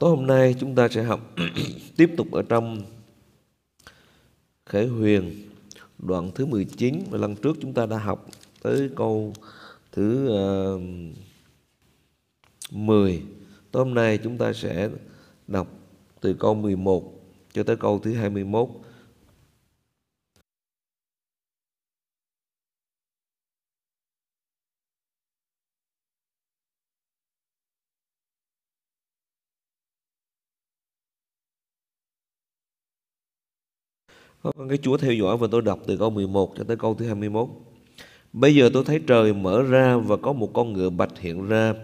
Tối hôm nay chúng ta sẽ học tiếp tục ở trong Khải Huyền đoạn thứ 19 và lần trước chúng ta đã học tới câu thứ ờ, uh, 10. Tối hôm nay chúng ta sẽ đọc từ câu 11 cho tới câu thứ 21. Vâng, cái Chúa theo dõi và tôi đọc từ câu 11 cho tới câu thứ 21. Bây giờ tôi thấy trời mở ra và có một con ngựa bạch hiện ra.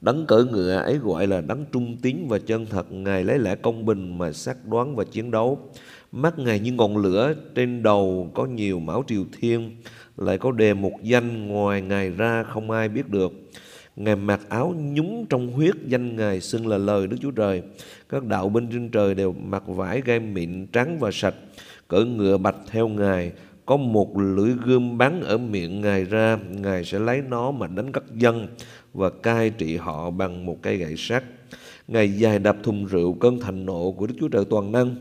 Đấng cỡ ngựa ấy gọi là đấng trung tín và chân thật. Ngài lấy lẽ công bình mà xác đoán và chiến đấu. Mắt Ngài như ngọn lửa, trên đầu có nhiều mão triều thiên, lại có đề một danh ngoài Ngài ra không ai biết được. Ngài mặc áo nhúng trong huyết danh Ngài xưng là lời Đức Chúa Trời. Các đạo binh trên trời đều mặc vải gai mịn trắng và sạch cỡ ngựa bạch theo Ngài, có một lưỡi gươm bắn ở miệng Ngài ra, Ngài sẽ lấy nó mà đánh các dân và cai trị họ bằng một cây gậy sắt. Ngài dài đạp thùng rượu cơn thành nộ của Đức Chúa Trời toàn năng.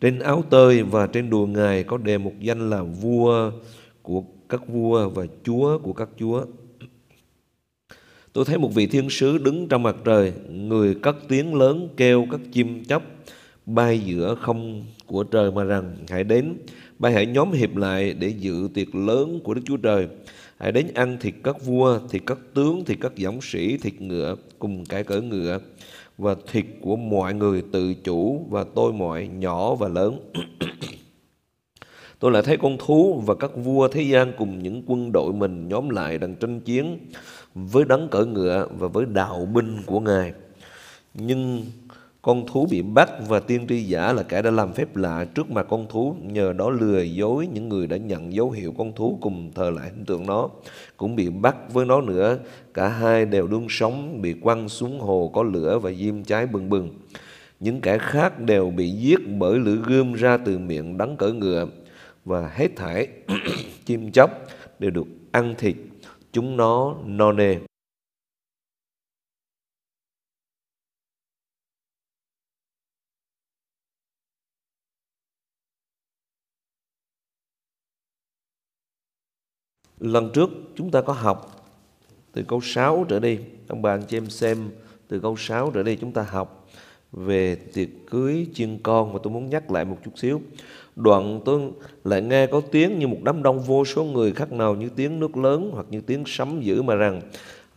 Trên áo tơi và trên đùi Ngài có đề một danh là vua của các vua và chúa của các chúa. Tôi thấy một vị thiên sứ đứng trong mặt trời, người cất tiếng lớn kêu các chim chóc bay giữa không của trời mà rằng, hãy đến bay hãy nhóm hiệp lại để dự tiệc lớn của Đức Chúa Trời. Hãy đến ăn thịt các vua, thịt các tướng, thịt các dũng sĩ, thịt ngựa cùng cái cỡ ngựa và thịt của mọi người, tự chủ và tôi mọi, nhỏ và lớn. Tôi lại thấy con thú và các vua thế gian cùng những quân đội mình nhóm lại đang tranh chiến với đấng cỡ ngựa và với đạo binh của ngài. Nhưng con thú bị bắt và tiên tri giả là kẻ đã làm phép lạ trước mặt con thú, nhờ đó lừa dối những người đã nhận dấu hiệu con thú cùng thờ lại hình tượng nó. Cũng bị bắt với nó nữa, cả hai đều đương sống, bị quăng xuống hồ có lửa và diêm cháy bừng bừng. Những kẻ khác đều bị giết bởi lửa gươm ra từ miệng đắng cỡ ngựa. Và hết thảy, chim chóc đều được ăn thịt, chúng nó no nê. Lần trước chúng ta có học từ câu 6 trở đi. Ông bà anh chị em xem từ câu 6 trở đi chúng ta học về tiệc cưới chiên con và tôi muốn nhắc lại một chút xíu. Đoạn tôi lại nghe có tiếng như một đám đông vô số người khác nào, như tiếng nước lớn hoặc như tiếng sấm dữ mà rằng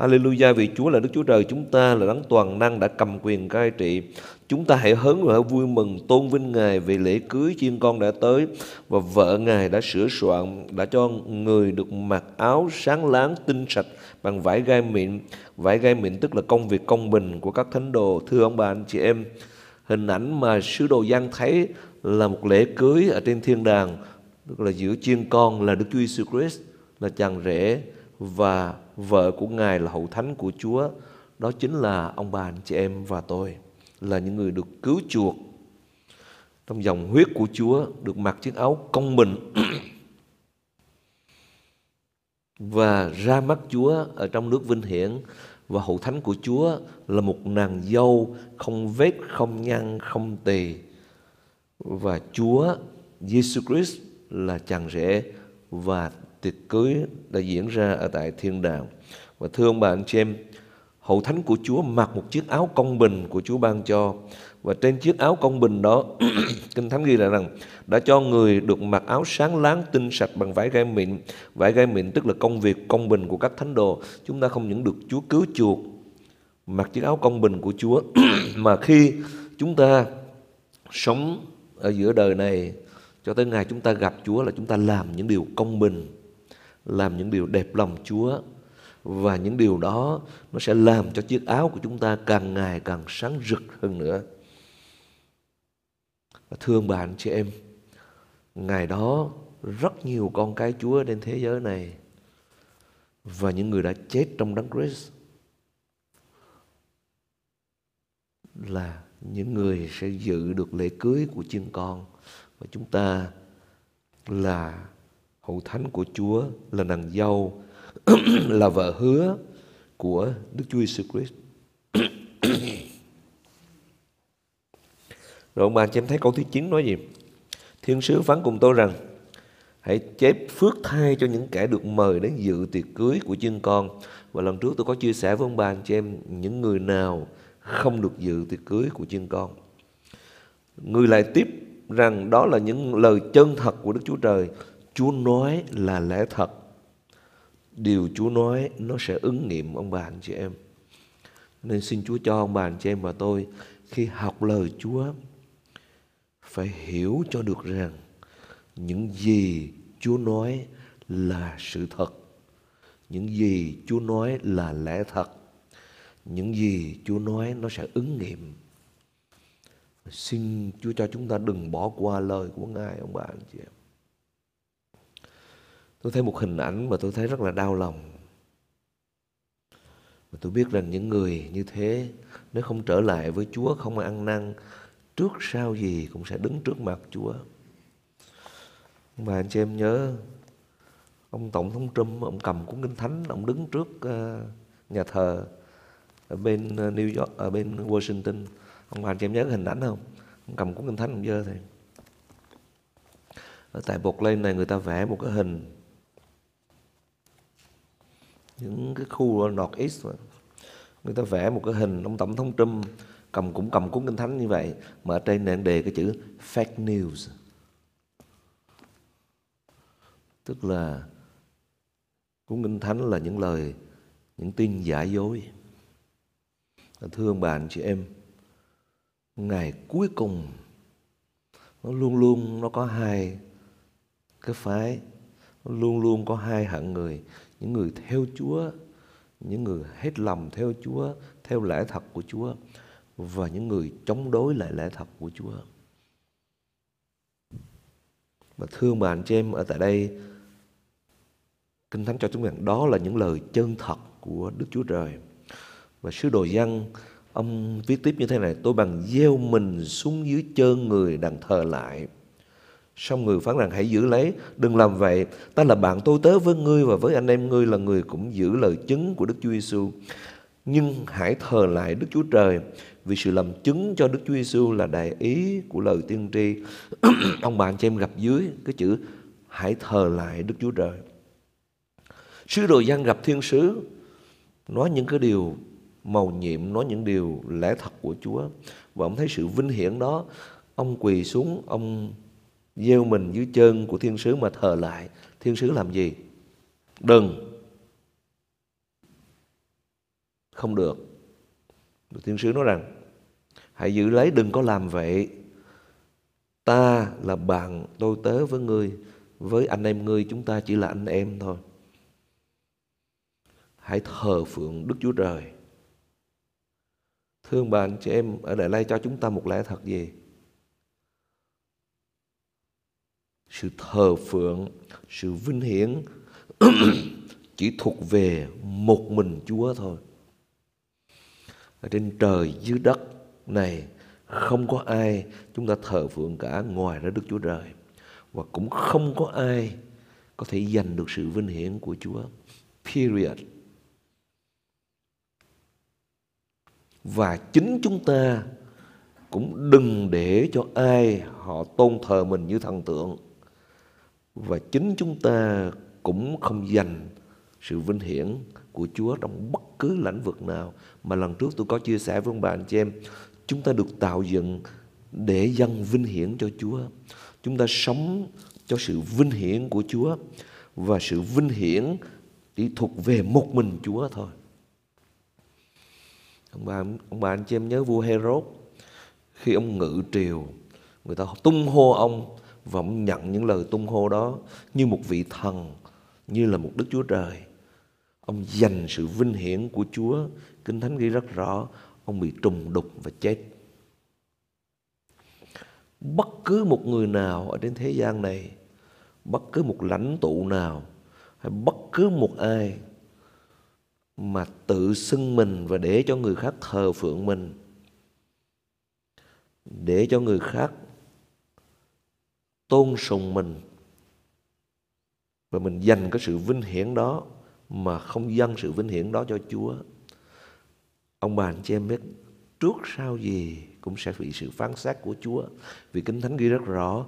Hallelujah vì Chúa là Đức Chúa Trời chúng ta là đấng toàn năng đã cầm quyền cai trị. Chúng ta hãy hớn hở vui mừng tôn vinh Ngài vì lễ cưới chiên con đã tới và vợ Ngài đã sửa soạn đã cho người được mặc áo sáng láng tinh sạch bằng vải gai mịn. Vải gai mịn tức là công việc công bình của các thánh đồ. Thưa ông bà anh chị em, hình ảnh mà sứ đồ Giang thấy là một lễ cưới ở trên thiên đàng tức là giữa chiên con là Đức Chúa Jesus Christ là chàng rể và vợ của Ngài là hậu thánh của Chúa. Đó chính là ông bà anh chị em và tôi là những người được cứu chuộc trong dòng huyết của Chúa được mặc chiếc áo công bình và ra mắt Chúa ở trong nước vinh hiển và hậu thánh của Chúa là một nàng dâu không vết, không nhăn, không tỳ. Và Chúa Giêsu Christ là chàng rể và tiệc cưới đã diễn ra ở tại thiên đàng. Và thưa ông bà anh chị em, hậu thánh của Chúa mặc một chiếc áo công bình của Chúa ban cho. Và trên chiếc áo công bình đó, Kinh Thánh ghi lại rằng đã cho người được mặc áo sáng láng tinh sạch bằng vải gai mịn. Vải gai mịn tức là công việc công bình của các thánh đồ. Chúng ta không những được Chúa cứu chuộc, mặc chiếc áo công bình của Chúa, mà khi chúng ta sống ở giữa đời này cho tới ngày chúng ta gặp Chúa là chúng ta làm những điều công bình làm những điều đẹp lòng Chúa và những điều đó nó sẽ làm cho chiếc áo của chúng ta càng ngày càng sáng rực hơn nữa. Và thương bà anh chị em, ngày đó rất nhiều con cái Chúa trên thế giới này và những người đã chết trong đấng Christ là những người sẽ dự được lễ cưới của chiên con và chúng ta là hậu thánh của Chúa là nàng dâu, là vợ hứa của Đức Chúa Jesus Christ. Rồi ông bà anh chị em thấy câu thứ 9 nói gì? Thiên sứ phán cùng tôi rằng, Hãy chép phước thai cho những kẻ được mời đến dự tiệc cưới của chương con. Và lần trước tôi có chia sẻ với ông bà anh chị em những người nào không được dự tiệc cưới của chương con. Người lại tiếp rằng, đó là những lời chân thật của Đức Chúa Trời. Chúa nói là lẽ thật. Điều Chúa nói nó sẽ ứng nghiệm ông bà anh chị em. Nên xin Chúa cho ông bà anh chị em và tôi khi học lời Chúa phải hiểu cho được rằng những gì Chúa nói là sự thật. Những gì Chúa nói là lẽ thật. Những gì Chúa nói nó sẽ ứng nghiệm. Xin Chúa cho chúng ta đừng bỏ qua lời của Ngài, ông bà anh chị em. Tôi thấy một hình ảnh mà tôi thấy rất là đau lòng. Và tôi biết rằng những người như thế, nếu không trở lại với Chúa, không ăn năn, trước sau gì cũng sẽ đứng trước mặt Chúa. Và anh chị em nhớ, ông tổng thống Trump, ông cầm cuốn kinh thánh, ông đứng trước ờ, nhà thờ ở bên ờ, New York, ở bên Washington ông, anh chị em nhớ cái hình ảnh không ông cầm cuốn kinh thánh ông dơ thì ở tại bột lên này người ta vẽ một cái hình những cái khu North East mà. người ta vẽ một cái hình, ông tổng thống Trump cầm cũng cầm cuốn kinh thánh như vậy, mà ở trên nền đề cái chữ fake news. Tức là cuốn kinh thánh là những lời, những tin giả dối. Thưa ông bà, anh chị em, ngày cuối cùng nó luôn luôn nó có hai cái phái, nó luôn luôn có hai hạng người những người theo Chúa những người hết lòng theo Chúa theo lẽ thật của Chúa và những người chống đối lại lẽ thật của Chúa và thương bà anh chị em ở tại đây Kinh Thánh cho chúng rằng đó là những lời chân thật của Đức Chúa Trời. Và sứ đồ dân ông viết tiếp như thế này, tôi bằng gieo mình xuống dưới chân người đang thờ lại. Xong người phán rằng hãy giữ lấy, đừng làm vậy. Ta là bạn tôi tớ với ngươi và với anh em ngươi là người cũng giữ lời chứng của Đức Chúa Giêsu. Nhưng hãy thờ lại Đức Chúa Trời vì sự làm chứng cho Đức Chúa Giêsu là đại ý của lời tiên tri. ông bạn cho em gặp dưới cái chữ hãy thờ lại Đức Chúa Trời. Sứ đồ gian gặp thiên sứ Nói những cái điều màu nhiệm Nói những điều lẽ thật của Chúa Và ông thấy sự vinh hiển đó Ông quỳ xuống Ông gieo mình dưới chân của thiên sứ mà thờ lại Thiên sứ làm gì? Đừng Không được Thiên sứ nói rằng, Hãy giữ lấy, đừng có làm vậy Ta là bạn tôi tớ với ngươi Với anh em ngươi, chúng ta chỉ là anh em thôi hãy thờ phượng Đức Chúa Trời. Thương bạn chị em ở Đại Lai cho chúng ta một lẽ thật gì? Sự thờ phượng, sự vinh hiển chỉ thuộc về một mình Chúa thôi. Ở trên trời dưới đất này không có ai chúng ta thờ phượng cả ngoài ra Đức Chúa Trời. Và cũng không có ai có thể giành được sự vinh hiển của Chúa. Period. và chính chúng ta cũng đừng để cho ai họ tôn thờ mình như thần tượng và chính chúng ta cũng không dành sự vinh hiển của Chúa trong bất cứ lĩnh vực nào. Mà lần trước tôi có chia sẻ với ông bà anh chị em, chúng ta được tạo dựng để dâng vinh hiển cho Chúa. Chúng ta sống cho sự vinh hiển của Chúa và sự vinh hiển chỉ thuộc về một mình Chúa thôi. Ông bà ông bà anh chị em nhớ vua Herod, khi ông ngự triều, người ta tung hô ông và ông nhận những lời tung hô đó như một vị thần, như là một đức chúa trời. Ông dành sự vinh hiển của chúa. Kinh thánh ghi rất rõ, ông bị trùng đục và chết. Bất cứ một người nào ở trên thế gian này, bất cứ một lãnh tụ nào, hay bất cứ một ai mà tự xưng mình và để cho người khác thờ phượng mình, để cho người khác tôn sùng mình và mình dành cái sự vinh hiển đó mà không dâng sự vinh hiển đó cho Chúa. Ông bà anh chị em biết trước sau gì cũng sẽ bị sự phán xét của Chúa. Vì Kinh Thánh ghi rất rõ,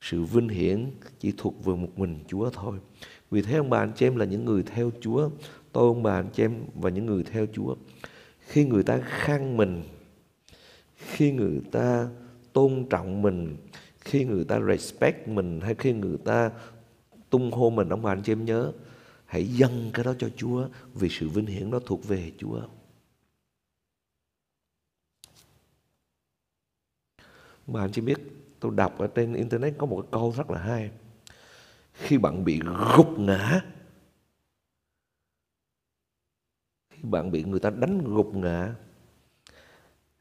sự vinh hiển chỉ thuộc về một mình Chúa thôi. Vì thế ông bà anh chị em là những người theo Chúa, tôi ông bà anh chị em và những người theo Chúa. Khi người ta khang mình, khi người ta tôn trọng mình, khi người ta respect mình hay khi người ta tung hô mình ông bà anh chị em nhớ, hãy dâng cái đó cho Chúa vì sự vinh hiển đó thuộc về Chúa. Mà anh chị biết, tôi đọc ở trên internet có một cái câu rất là hay. Khi bạn bị gục ngã, khi bạn bị người ta đánh gục ngã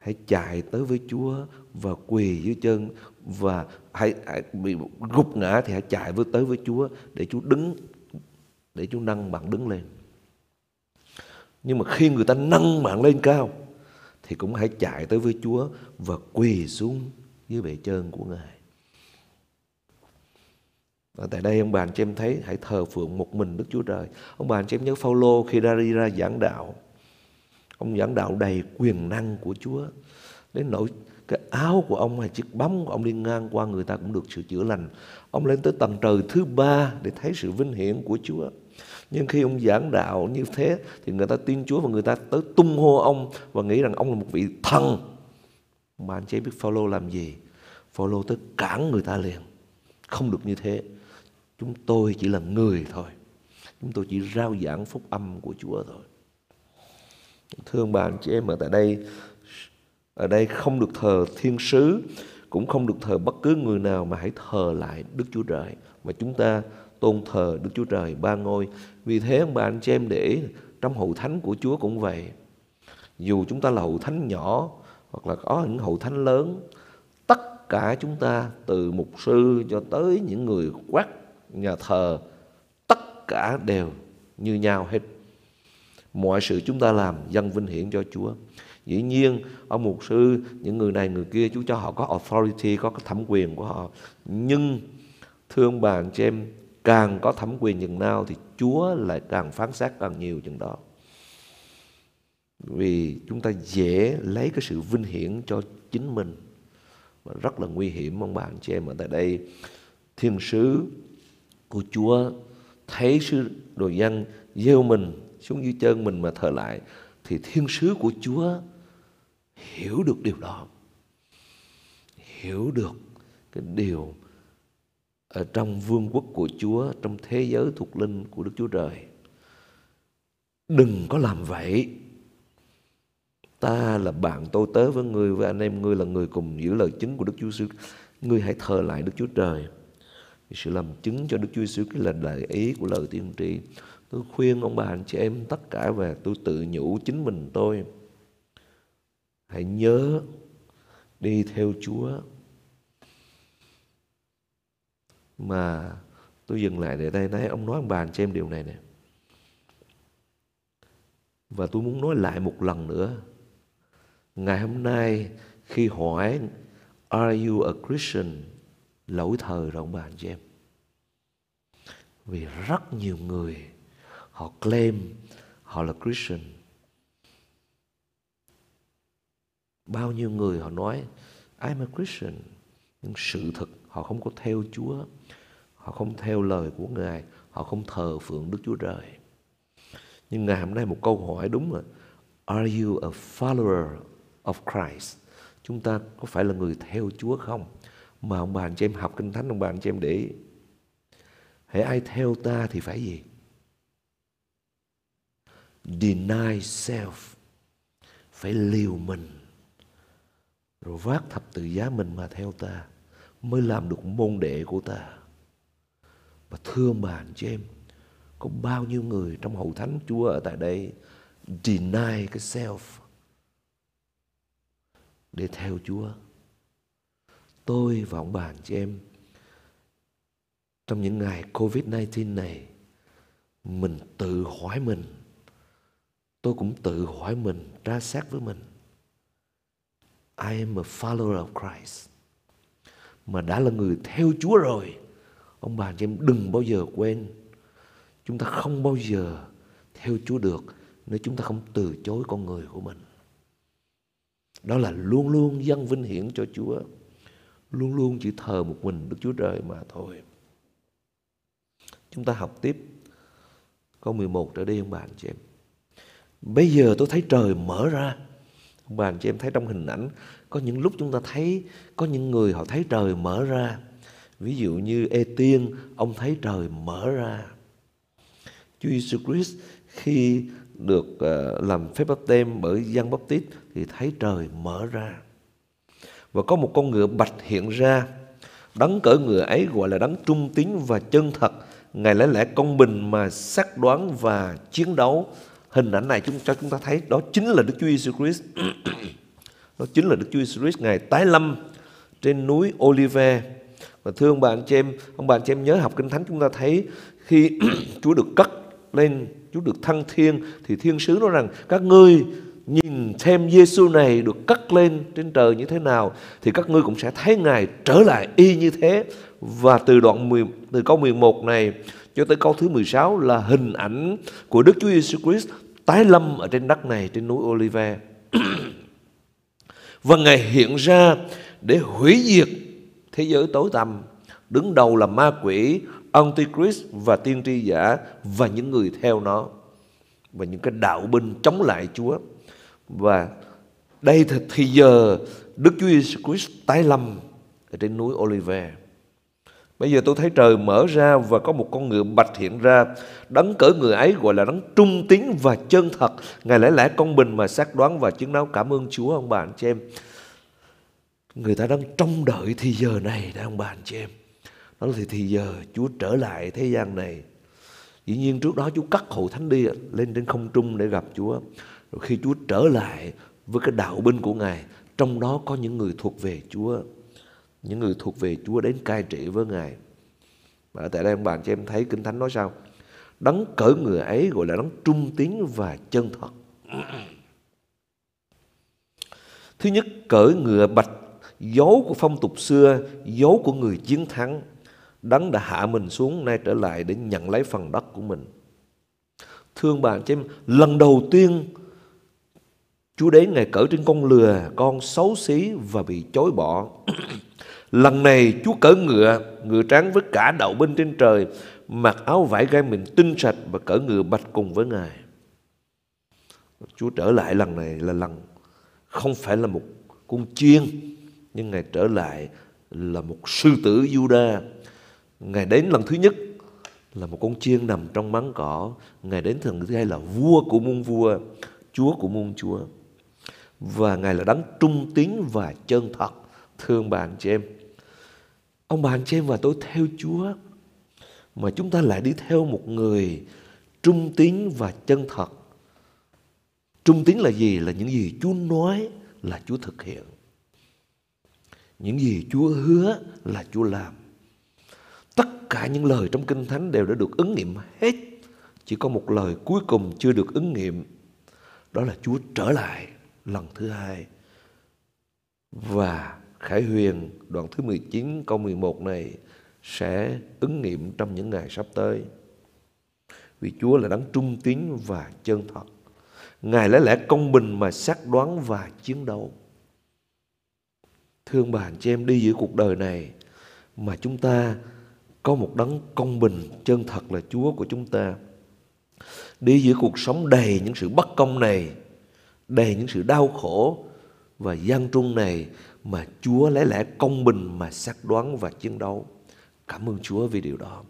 hãy chạy tới với Chúa và quỳ dưới chân và hãy, hãy bị gục ngã thì hãy chạy với tới với Chúa để Chúa đứng để Chúa nâng bạn đứng lên. Nhưng mà khi người ta nâng bạn lên cao thì cũng hãy chạy tới với Chúa và quỳ xuống dưới bệ chân của Ngài. Và tại đây ông bà anh chị em thấy hãy thờ phượng một mình Đức Chúa Trời. Ông bà anh chị em nhớ Phaolô khi ra đi ra giảng đạo, ông giảng đạo đầy quyền năng của Chúa. Đến nỗi cái áo của ông hay chiếc bóng của ông đi ngang qua người ta cũng được sự chữa lành. Ông lên tới tầng trời thứ ba để thấy sự vinh hiển của Chúa. Nhưng khi ông giảng đạo như thế, thì người ta tin Chúa và người ta tới tung hô ông và nghĩ rằng ông là một vị thần. Mà anh chị biết Phaolô làm gì? Phaolô tới cản người ta liền. Không được như thế. Chúng tôi chỉ là người thôi. Chúng tôi chỉ rao giảng phúc âm của Chúa thôi. Thương bà anh chị em ở tại đây ở đây không được thờ thiên sứ cũng không được thờ bất cứ người nào mà hãy thờ lại Đức Chúa Trời mà chúng ta tôn thờ Đức Chúa Trời ba ngôi. Vì thế ông bà anh chị em để trong hậu thánh của Chúa cũng vậy. Dù chúng ta là hậu thánh nhỏ hoặc là có những hậu thánh lớn, tất cả chúng ta từ mục sư cho tới những người quát nhà thờ, tất cả đều như nhau hết. Mọi sự chúng ta làm dân vinh hiển cho Chúa. Dĩ nhiên, ông mục sư, những người này người kia, Chúa cho họ có authority, có cái thẩm quyền của họ. Nhưng, thương bạn chị em, càng có thẩm quyền chừng nào thì Chúa lại càng phán xét càng nhiều chừng đó. Vì chúng ta dễ lấy cái sự vinh hiển cho chính mình. Và rất là nguy hiểm ông bạn chị em ở tại đây. Thiên sứ của Chúa thấy sứ đồ dân gieo mình xuống dưới chân mình mà thờ lại, thì thiên sứ của Chúa hiểu được điều đó. Hiểu được cái điều ở trong vương quốc của Chúa, trong thế giới thuộc linh của Đức Chúa Trời. Đừng có làm vậy. Ta là bạn tôi tớ với ngươi, với anh em ngươi là người cùng giữ lời chứng của Đức Chúa Sư ngươi hãy thờ lại Đức Chúa Trời. Sự làm chứng cho Đức Chúa Sư cái là đại ý của lời tiên tri tôi khuyên ông bà, anh chị em tất cả về tôi tự nhủ chính mình tôi. Hãy nhớ đi theo Chúa. Mà tôi dừng lại để đây nói ông nói ông bà, anh chị em điều này nè. Và tôi muốn nói lại một lần nữa. Ngày hôm nay khi hỏi, are you a Christian? Lỗi thời rồi ông bà, anh chị em. Vì rất nhiều người họ claim họ là Christian bao nhiêu người họ nói, I'm a Christian nhưng sự thật, họ không có theo Chúa họ không theo lời của Ngài họ không thờ phượng Đức Chúa Trời nhưng ngày hôm nay một câu hỏi đúng rồi Are you a follower of Christ? Chúng ta có phải là người theo Chúa không? Mà ông bà anh chị em học kinh thánh, ông bà anh chị em để ý. Hãy ai theo ta thì phải gì? Deny self. Phải liều mình. Rồi vác thập tự giá mình mà theo ta. Mới làm được môn đệ của ta. Và thưa ông bà anh chị em. Có bao nhiêu người trong hậu thánh Chúa ở tại đây deny cái self để theo Chúa. Tôi và ông bà anh chị em, trong những ngày Covid-19 này, mình tự hỏi mình tôi cũng tự hỏi mình ra xét với mình. I am a follower of Christ. Mà đã là người theo Chúa rồi, ông bà anh chị em đừng bao giờ quên. Chúng ta không bao giờ theo Chúa được nếu chúng ta không từ chối con người của mình. Đó là luôn luôn dâng vinh hiển cho Chúa. Luôn luôn chỉ thờ một mình Đức Chúa Trời mà thôi. Chúng ta học tiếp câu 11 trở đi, ông bà anh chị em bây giờ tôi thấy trời mở ra. Ông bà chị em thấy trong hình ảnh, có những lúc chúng ta thấy, có những người họ thấy trời mở ra. Ví dụ như ê tiên, ông thấy trời mở ra. Chúa Giêsu Christ khi được ờ, làm phép báp tem bởi Giăng Báp Tít thì thấy trời mở ra. Và có một con ngựa bạch hiện ra. Đấng cỡ ngựa ấy gọi là đấng trung tín và chân thật. Ngài lẽ lẽ công bình mà xác đoán và chiến đấu hình ảnh này chúng cho chúng ta thấy đó chính là Đức Chúa Giêsu Christ. Đó chính là Đức Chúa Giêsu Christ ngài tái lâm trên núi Olive. Và thưa ông bà anh chị em ông bà anh chị em nhớ học kinh thánh chúng ta thấy khi Chúa được cất lên Chúa được thăng thiên thì thiên sứ nói rằng các ngươi nhìn xem Giêsu này được cất lên trên trời như thế nào thì các ngươi cũng sẽ thấy ngài trở lại y như thế. Và từ đoạn 10 từ câu 11 này cho tới câu thứ 16 là hình ảnh của Đức Chúa Giêsu Christ tái lâm ở trên đất này trên núi Olive. và Ngài hiện ra để hủy diệt thế giới tối tăm. Đứng đầu là ma quỷ, Antichrist và tiên tri giả và những người theo nó. Và những cái đạo binh chống lại Chúa. Và đây thì giờ Đức Chúa Jesus Christ tái lâm ở trên núi Olive. Bây giờ tôi thấy trời mở ra và có một con ngựa bạch hiện ra. Đấng cỡ người ấy gọi là đấng trung tín và chân thật. Ngài lẽ lẽ công bình mà xác đoán và chứng đáo cảm ơn Chúa ông bà anh chị em. Người ta đang trông đợi thì giờ này đó ông bà anh chị em. Đó là thì, thì giờ Chúa trở lại thế gian này. Dĩ nhiên trước đó Chúa cắt hội thánh đi lên trên không trung để gặp Chúa. Rồi khi Chúa trở lại với cái đạo binh của Ngài, trong đó có những người thuộc về Chúa những người thuộc về Chúa đến cai trị với Ngài. Và tại đây ông bạn cho em thấy Kinh Thánh nói sao? Đấng cỡ người ấy gọi là đấng trung tín và chân thật. Thứ nhất, cỡ ngựa bạch, dấu của phong tục xưa, dấu của người chiến thắng. Đấng đã hạ mình xuống nay trở lại để nhận lấy phần đất của mình. Thương bạn cho em, lần đầu tiên Chúa đến Ngài cỡ trên con lừa, con xấu xí và bị chối bỏ. Lần này Chúa cỡ ngựa, ngựa trắng với cả đậu binh trên trời, mặc áo vải gai mình tinh sạch và cỡ ngựa bạch cùng với Ngài. Chúa trở lại lần này là lần không phải là một con chiên, nhưng Ngài trở lại là một sư tử Juda. Ngài đến lần thứ nhất là một con chiên nằm trong mắng cỏ. Ngài đến lần thứ hai là vua của muôn vua, chúa của muôn chúa. Và Ngài là đấng trung tín và chân thật. Thương bạn chị em, Ông bà anh chị em và tôi theo Chúa, mà chúng ta lại đi theo một người trung tín và chân thật. Trung tín là gì? Là những gì Chúa nói là Chúa thực hiện. Những gì Chúa hứa là Chúa làm. Tất cả những lời trong Kinh Thánh đều đã được ứng nghiệm hết. Chỉ có một lời cuối cùng chưa được ứng nghiệm. Đó là Chúa trở lại lần thứ hai. Và Khải Huyền đoạn thứ 19 câu 11 này sẽ ứng nghiệm trong những ngày sắp tới. Vì Chúa là đấng trung tín và chân thật. Ngài lấy lẽ công bình mà xác đoán và chiến đấu. Thương bà chị em đi giữa cuộc đời này mà chúng ta có một đấng công bình chân thật là Chúa của chúng ta. Đi giữa cuộc sống đầy những sự bất công này, đầy những sự đau khổ và gian trung này mà Chúa lẽ lẽ công bình mà xác đoán và chiến đấu. Cảm ơn Chúa vì điều đó.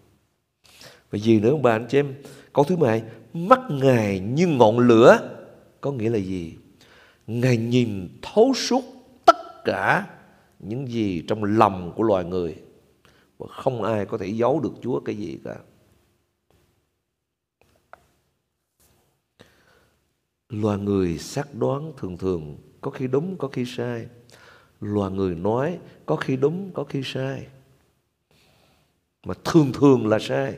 Và gì nữa ông bà anh chị em? Câu thứ hai, mắt Ngài như ngọn lửa có nghĩa là gì? Ngài nhìn thấu suốt tất cả những gì trong lòng của loài người và không ai có thể giấu được Chúa cái gì cả. Loài người xác đoán thường thường có khi đúng có khi sai loài người nói có khi đúng, có khi sai. Mà thường thường là sai.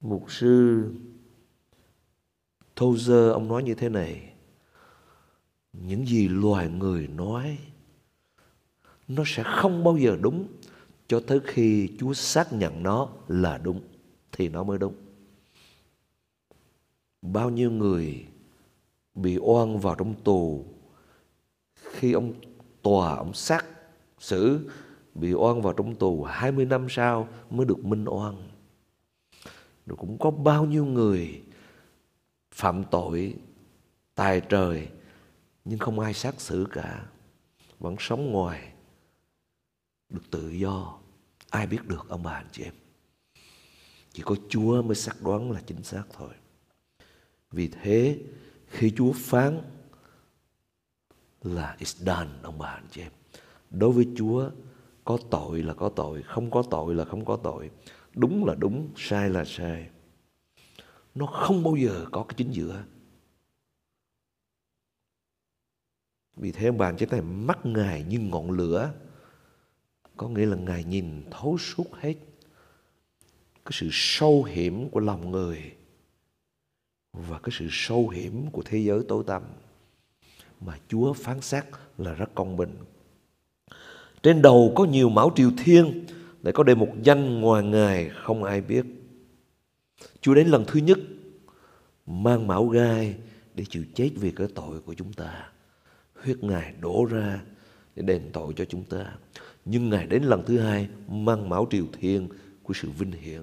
Mục sư Tozer dơ ông nói như thế này. Những gì loài người nói, nó sẽ không bao giờ đúng cho tới khi Chúa xác nhận nó là đúng thì nó mới đúng. Bao nhiêu người bị oan vào trong tù khi ông tòa, ông xác xử bị oan vào trong tù 20 năm sau mới được minh oan. Rồi cũng có bao nhiêu người phạm tội, tài trời, nhưng không ai xác xử cả. Vẫn sống ngoài, được tự do. Ai biết được, ông bà, anh chị em. Chỉ có Chúa mới xác đoán là chính xác thôi. Vì thế, khi Chúa phán là it's done ông bà anh chị em. Đối với Chúa có tội là có tội, không có tội là không có tội. Đúng là đúng, sai là sai. Nó không bao giờ có cái chính giữa. Vì thế ông bà anh chị này mắt Ngài như ngọn lửa. Có nghĩa là Ngài nhìn thấu suốt hết cái sự sâu hiểm của lòng người và cái sự sâu hiểm của thế giới tối tăm mà Chúa phán xét là rất công bình. Trên đầu có nhiều mão triều thiên, lại có đề một danh ngoài Ngài, không ai biết. Chúa đến lần thứ nhất, mang mão gai để chịu chết vì cái tội của chúng ta. Huyết Ngài đổ ra để đền tội cho chúng ta. Nhưng Ngài đến lần thứ hai, mang mão triều thiên của sự vinh hiển.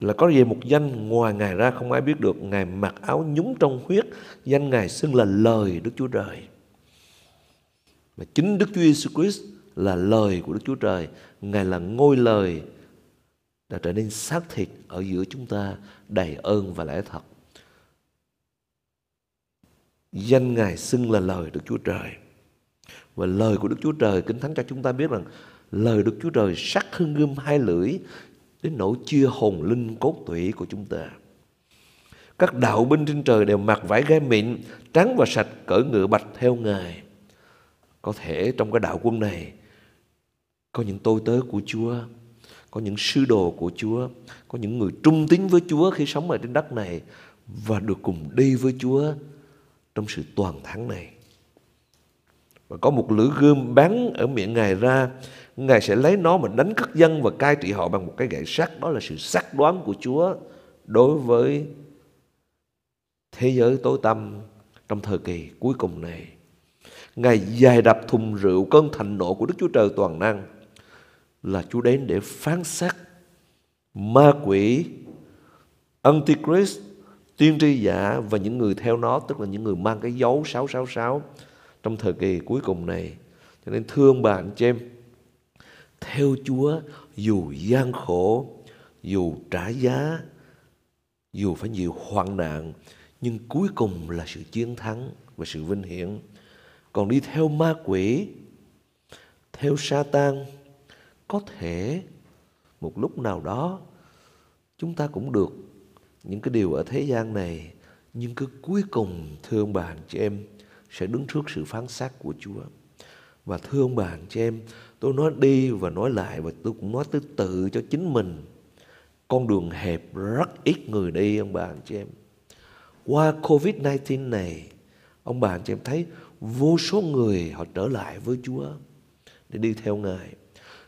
Là có về một danh ngoài Ngài ra không ai biết được. Ngài mặc áo nhúng trong huyết, danh Ngài xưng là lời Đức Chúa Trời. Mà chính Đức Chúa Giêsu Christ là lời của Đức Chúa Trời. Ngài là ngôi lời đã trở nên xác thịt ở giữa chúng ta đầy ơn và lẽ thật. Danh Ngài xưng là lời Đức Chúa Trời. Và lời của Đức Chúa Trời Kinh Thánh cho chúng ta biết rằng lời Đức Chúa Trời sắc hơn gươm hai lưỡi đến nỗi chia hồn linh cốt tủy của chúng ta. Các đạo binh trên trời đều mặc vải gai mịn, trắng và sạch cởi ngựa bạch theo Ngài. Có thể trong cái đạo quân này có những tôi tớ của Chúa, có những sư đồ của Chúa, có những người trung tín với Chúa khi sống ở trên đất này và được cùng đi với Chúa trong sự toàn thắng này. Và có một lưỡi gươm bắn ở miệng Ngài ra Ngài sẽ lấy nó mà đánh các dân và cai trị họ bằng một cái gậy sắt. Đó là sự xác đoán của Chúa đối với thế giới tối tăm trong thời kỳ cuối cùng này. Ngài dài đập thùng rượu cơn thành nộ của Đức Chúa Trời toàn năng là Chúa đến để phán xét ma quỷ, Antichrist, tiên tri giả và những người theo nó, tức là những người mang cái dấu 666 trong thời kỳ cuối cùng này. Cho nên thương bà anh chị em, theo Chúa dù gian khổ, dù trả giá, dù phải nhiều hoạn nạn, nhưng cuối cùng là sự chiến thắng và sự vinh hiển. Còn đi theo ma quỷ, theo Satan, có thể một lúc nào đó chúng ta cũng được những cái điều ở thế gian này, nhưng cứ cuối cùng thưa ông bà anh chị em sẽ đứng trước sự phán xét của Chúa. Và thưa ông bà anh chị em, tôi nói đi và nói lại và tôi cũng nói tới tự cho chính mình. Con đường hẹp rất ít người đi, ông bà anh chị em. Qua Covid-19 này, ông bà anh chị em thấy vô số người họ trở lại với Chúa để đi theo Ngài.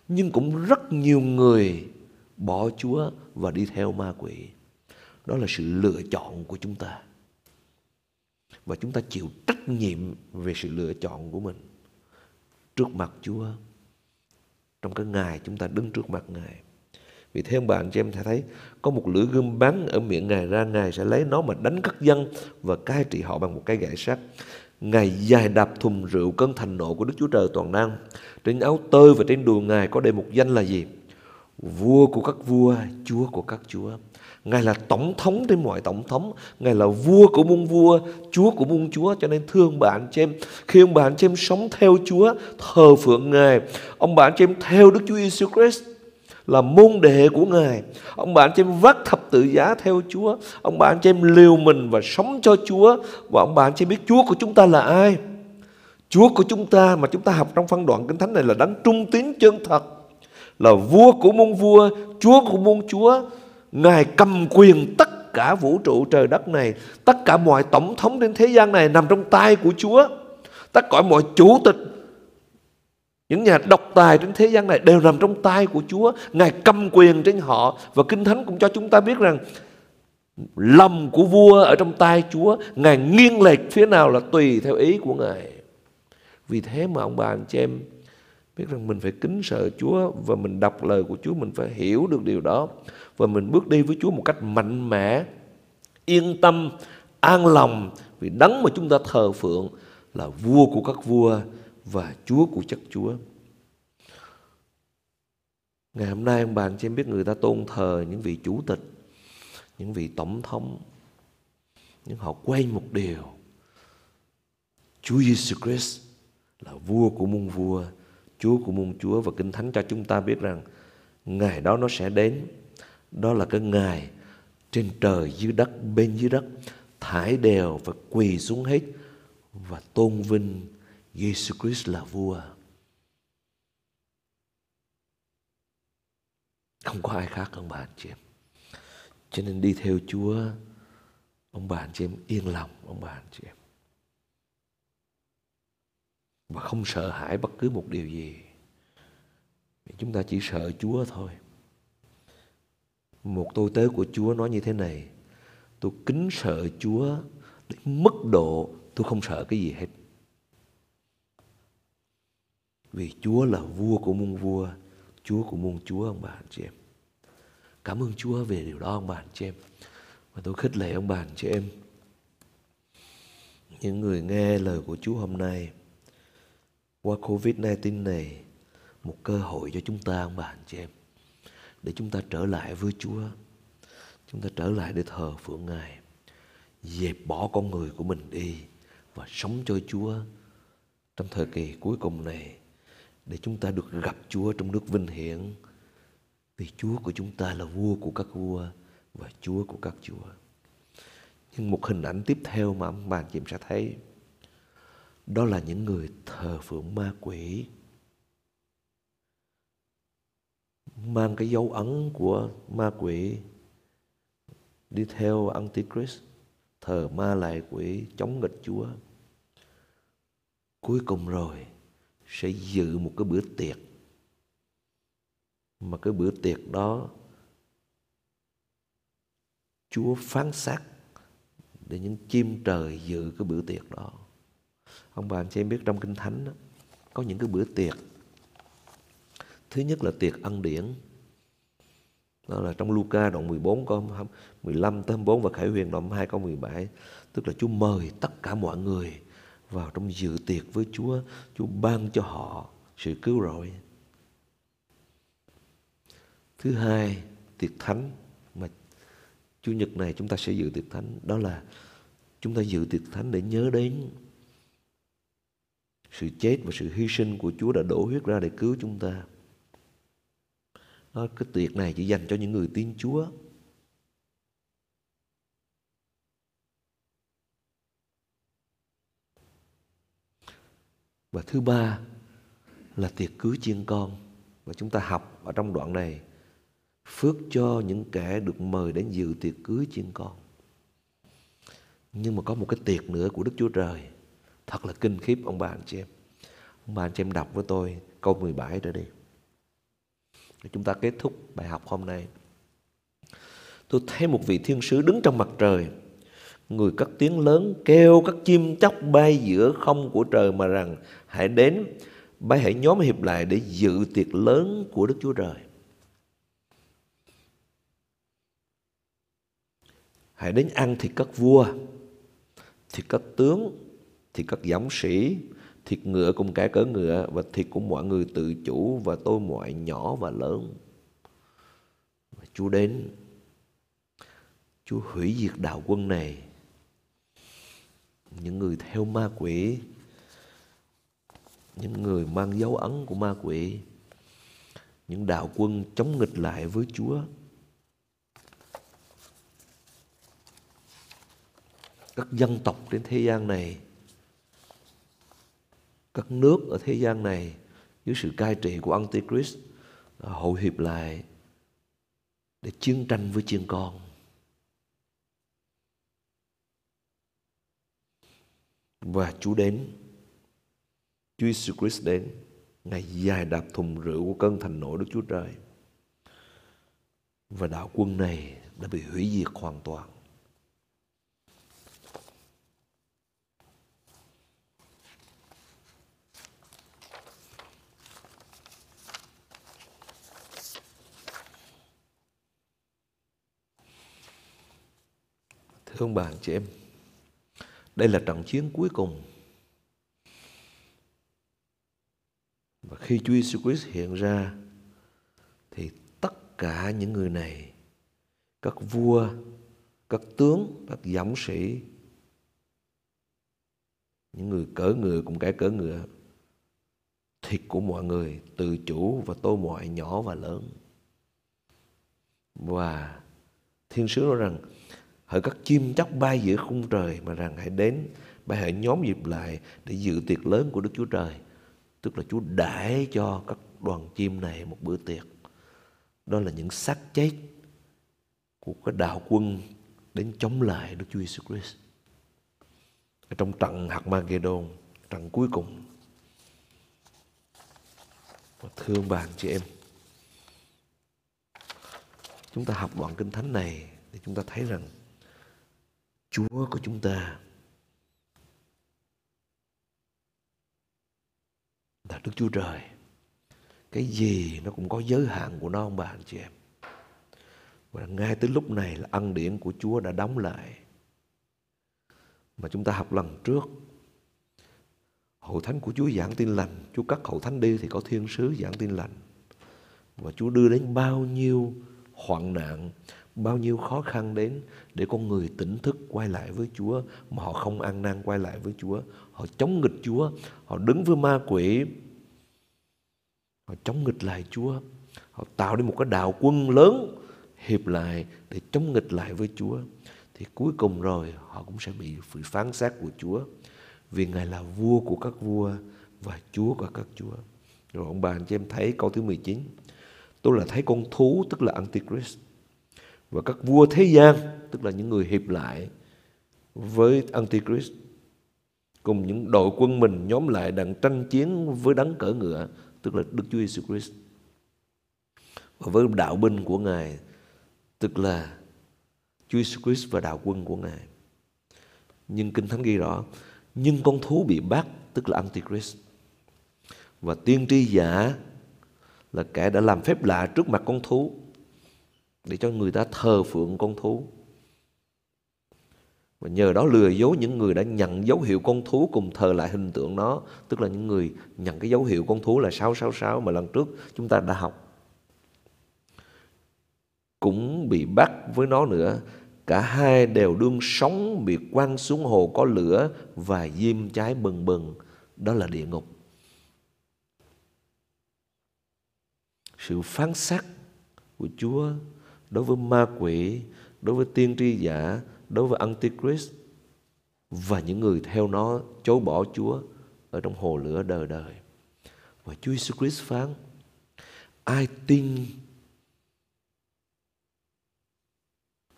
Nhưng cũng rất nhiều người bỏ Chúa và đi theo ma quỷ. Đó là sự lựa chọn của chúng ta. Và chúng ta chịu trách nhiệm về sự lựa chọn của mình trước mặt Chúa trong cái ngày chúng ta đứng trước mặt Ngài. Vì thế ông cho em thấy có một lưỡi gươm bắn ở miệng Ngài ra, Ngài sẽ lấy nó mà đánh các dân và cai trị họ bằng một cái gậy sắt. Ngài dài đạp thùng rượu cơn thành nộ của Đức Chúa Trời toàn năng. Trên áo tơi và trên đùi Ngài có đề một danh là gì? Vua của các vua, Chúa của các chúa. Ngài là tổng thống trên mọi tổng thống Ngài là vua của muôn vua Chúa của muôn chúa Cho nên thương bà anh chị em Khi ông bà anh chị em sống theo Chúa Thờ phượng Ngài Ông bà anh chị em theo Đức Chúa Jesus Christ là môn đệ của Ngài. Ông bà anh chị em vác thập tự giá theo Chúa. Ông bà anh chị em liều mình và sống cho Chúa. Và ông bà anh chị em biết Chúa của chúng ta là ai? Chúa của chúng ta mà chúng ta học trong phân đoạn Kinh Thánh này là đấng trung tín chân thật. Là vua của muôn vua, Chúa của muôn chúa Ngài cầm quyền tất cả vũ trụ trời đất này, Tất cả mọi tổng thống trên thế gian này nằm trong tay của Chúa Tất cả mọi chủ tịch, Những nhà độc tài trên thế gian này đều nằm trong tay của Chúa. Ngài cầm quyền trên họ. Và Kinh Thánh cũng cho chúng ta biết rằng, lòng của vua ở trong tay Chúa. Ngài nghiêng lệch phía nào là tùy theo ý của Ngài. Vì thế mà ông bà, anh chị em biết rằng mình phải kính sợ Chúa và mình đọc lời của Chúa mình phải hiểu được điều đó và mình bước đi với Chúa một cách mạnh mẽ, yên tâm, an lòng vì đấng mà chúng ta thờ phượng là vua của các vua và Chúa của chất Chúa. Ngày hôm nay ông bạn anh em biết người ta tôn thờ những vị chủ tịch, những vị tổng thống, nhưng họ quên một điều. Chúa Giêsu Christ là vua của muôn vua, Chúa của muôn Chúa và Kinh Thánh cho chúng ta biết rằng ngày đó nó sẽ đến. Đó là cái ngày trên trời dưới đất bên dưới đất thải đều và quỳ xuống hết và tôn vinh Giêsu Christ là vua. Không có ai khác ông bà anh chị em. Cho nên đi theo Chúa, ông bà anh chị em yên lòng, ông bà anh chị em. Và không sợ hãi bất cứ một điều gì. Chúng ta chỉ sợ Chúa thôi. Một tôi tớ của Chúa nói như thế này. Tôi kính sợ Chúa đến mức độ tôi không sợ cái gì hết. Vì Chúa là vua của muôn vua, Chúa của muôn Chúa ông bà anh chị em. Cảm ơn Chúa về điều đó ông bà anh chị em. Và tôi khích lệ ông bà anh chị em. Những người nghe lời của Chúa hôm nay qua Covid-19 này, một cơ hội cho chúng ta ông bà, anh chị em để chúng ta trở lại với Chúa. Chúng ta trở lại để thờ phượng Ngài. Dẹp bỏ con người của mình đi và sống cho Chúa trong thời kỳ cuối cùng này để chúng ta được gặp Chúa trong nước vinh hiển. Vì Chúa của chúng ta là vua của các vua và Chúa của các chúa. Nhưng một hình ảnh tiếp theo mà ông bà chị em sẽ thấy đó là những người thờ phượng ma quỷ. Mang cái dấu ấn của ma quỷ đi theo Antichrist, thờ ma lại quỷ, chống nghịch Chúa. Cuối cùng rồi sẽ dự một cái bữa tiệc. Mà cái bữa tiệc đó, Chúa phán xác để những chim trời dự cái bữa tiệc đó. Ông bà anh chị em biết trong Kinh Thánh đó, có những cái bữa tiệc. Thứ nhất là tiệc ăn điển. Đó là trong Luca đoạn 14 câu 15 tới 24 và Khải Huyền đoạn 2 câu 17. Tức là Chúa mời tất cả mọi người vào trong dự tiệc với Chúa. Chúa ban cho họ sự cứu rỗi. Thứ hai, tiệc thánh mà Chủ nhật này chúng ta sẽ dự tiệc thánh đó là chúng ta dự tiệc thánh để nhớ đến sự chết và sự hy sinh của Chúa đã đổ huyết ra để cứu chúng ta. Đó, cái tiệc này chỉ dành cho những người tin Chúa. Và thứ ba là tiệc cưới chiên con. Và chúng ta học ở trong đoạn này phước cho những kẻ được mời đến dự tiệc cưới chiên con. Nhưng mà có một cái tiệc nữa của Đức Chúa Trời thật là kinh khiếp ông bà anh chị em. Ông bà anh chị em đọc với tôi câu 17 trở đi. Chúng ta kết thúc bài học hôm nay. Tôi thấy một vị thiên sứ đứng trong mặt trời. Người cất tiếng lớn kêu các chim chóc bay giữa không của trời mà rằng hãy đến, bay hãy nhóm hiệp lại để dự tiệc lớn của Đức Chúa Trời. Hãy đến ăn thịt các vua, thịt các tướng, thịt các giống sĩ, thịt ngựa cùng cả cỡ ngựa và thịt của mọi người tự chủ và tôi mọi nhỏ và lớn. Và Chúa đến, Chúa hủy diệt đạo quân này. Những người theo ma quỷ, những người mang dấu ấn của ma quỷ, những đạo quân chống nghịch lại với Chúa. các dân tộc trên thế gian này các nước ở thế gian này dưới sự cai trị của Antichrist à, hội hiệp lại để chiến tranh với chiên con. Và Chúa đến, Chúa Jesus Christ đến, Ngài dài đạp thùng rượu của cơn thành nộ Đức Chúa Trời. Và đạo quân này đã bị hủy diệt hoàn toàn. Thưa ông bà chị em, đây là trận chiến cuối cùng. Và khi Chúa Jesus Christ hiện ra thì tất cả những người này, các vua, các tướng, các giám sĩ, những người cỡ ngựa cũng cái cỡ ngựa, thịt của mọi người từ chủ và tôi mọi nhỏ và lớn. Và thiên sứ nói rằng hỡi các chim chóc bay giữa khung trời mà rằng hãy đến. Bay hãy nhóm dịp lại để dự tiệc lớn của Đức Chúa Trời. Tức là Chúa đãi cho các đoàn chim này một bữa tiệc. Đó là những xác chết của cái đạo quân đến chống lại Đức Chúa Jesus Christ. Ở trong trận Harmageddon trận cuối cùng. Và thương bạn chị em, chúng ta học đoạn kinh thánh này thì chúng ta thấy rằng Chúa của chúng ta là Đức Chúa Trời. Cái gì nó cũng có giới hạn của nó, ông bà, anh chị em. Và ngay tới lúc này là ân điển của Chúa đã đóng lại. Mà chúng ta học lần trước hậu thánh của Chúa giảng tin lành Chúa cắt hậu thánh đi thì có thiên sứ giảng tin lành Và Chúa đưa đến bao nhiêu hoạn nạn bao nhiêu khó khăn đến để con người tỉnh thức quay lại với Chúa mà họ không ăn năn quay lại với Chúa. Họ chống nghịch Chúa, họ đứng với ma quỷ. Họ chống nghịch lại Chúa. Họ tạo nên một cái đạo quân lớn hiệp lại để chống nghịch lại với Chúa. Thì cuối cùng rồi họ cũng sẽ bị sự phán xét của Chúa. Vì Ngài là vua của các vua và Chúa của các chúa. Rồi ông bà anh chị em thấy câu thứ 19. Tôi là thấy con thú tức là Antichrist và các vua thế gian, tức là những người hiệp lại với Antichrist, cùng những đội quân mình nhóm lại đang tranh chiến với đấng cỡ ngựa, tức là Đức Chúa Giêsu Christ. Và với đạo binh của ngài, tức là Chúa Jesus Christ và đạo quân của ngài. Nhưng kinh thánh ghi rõ, nhưng con thú bị bắt, tức là Antichrist. Và tiên tri giả là kẻ đã làm phép lạ trước mặt con thú để cho người ta thờ phượng con thú. Và nhờ đó lừa dối những người đã nhận dấu hiệu con thú cùng thờ lại hình tượng nó, tức là những người nhận cái dấu hiệu con thú là 666 mà lần trước chúng ta đã học. Cũng bị bắt với nó nữa, cả hai đều đương sống bị quăng xuống hồ có lửa và diêm cháy bừng bừng, đó là địa ngục. Sự phán xét của Chúa đối với ma quỷ, đối với tiên tri giả, đối với Antichrist và những người theo nó chối bỏ Chúa ở trong hồ lửa đời đời. Và Chúa Jesus Christ phán, ai tin